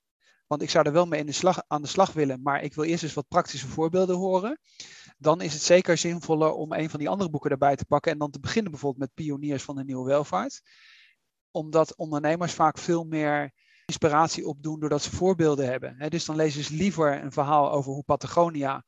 Want ik zou er wel mee in de slag, aan de slag willen. Maar ik wil eerst eens wat praktische voorbeelden horen. Dan is het zeker zinvoller om een van die andere boeken erbij te pakken. En dan te beginnen bijvoorbeeld met Pioniers van de Nieuwe Welvaart. Omdat ondernemers vaak veel meer inspiratie opdoen doordat ze voorbeelden hebben. Dus dan lezen ze liever een verhaal over hoe Patagonia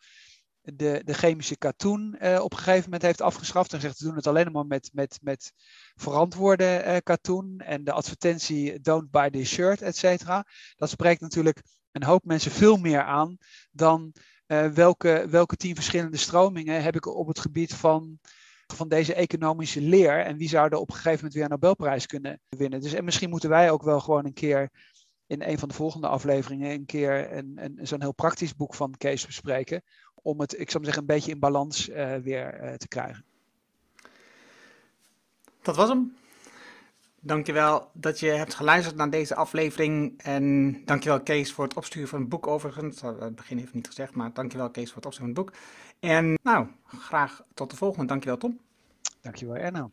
de, de chemische katoen uh, op een gegeven moment heeft afgeschaft. En zegt, we doen het alleen maar met, met, met verantwoorde uh, katoen. En de advertentie don't buy this shirt, et cetera. Dat spreekt natuurlijk een hoop mensen veel meer aan dan uh, welke, welke tien verschillende stromingen heb ik op het gebied van, van deze economische leer. En wie zou er op een gegeven moment weer een Nobelprijs kunnen winnen. Dus en misschien moeten wij ook wel gewoon een keer in een van de volgende afleveringen een keer een, een, zo'n heel praktisch boek van Kees bespreken om het, ik zou zeggen, een beetje in balans uh, weer uh, te krijgen. Dat was hem. Dankjewel dat je hebt geluisterd naar deze aflevering. En dankjewel Kees voor het opsturen van het boek overigens. Dat het begin even niet gezegd, maar dankjewel Kees voor het opsturen van het boek. En nou, graag tot de volgende. Dankjewel Tom. Dankjewel Erno.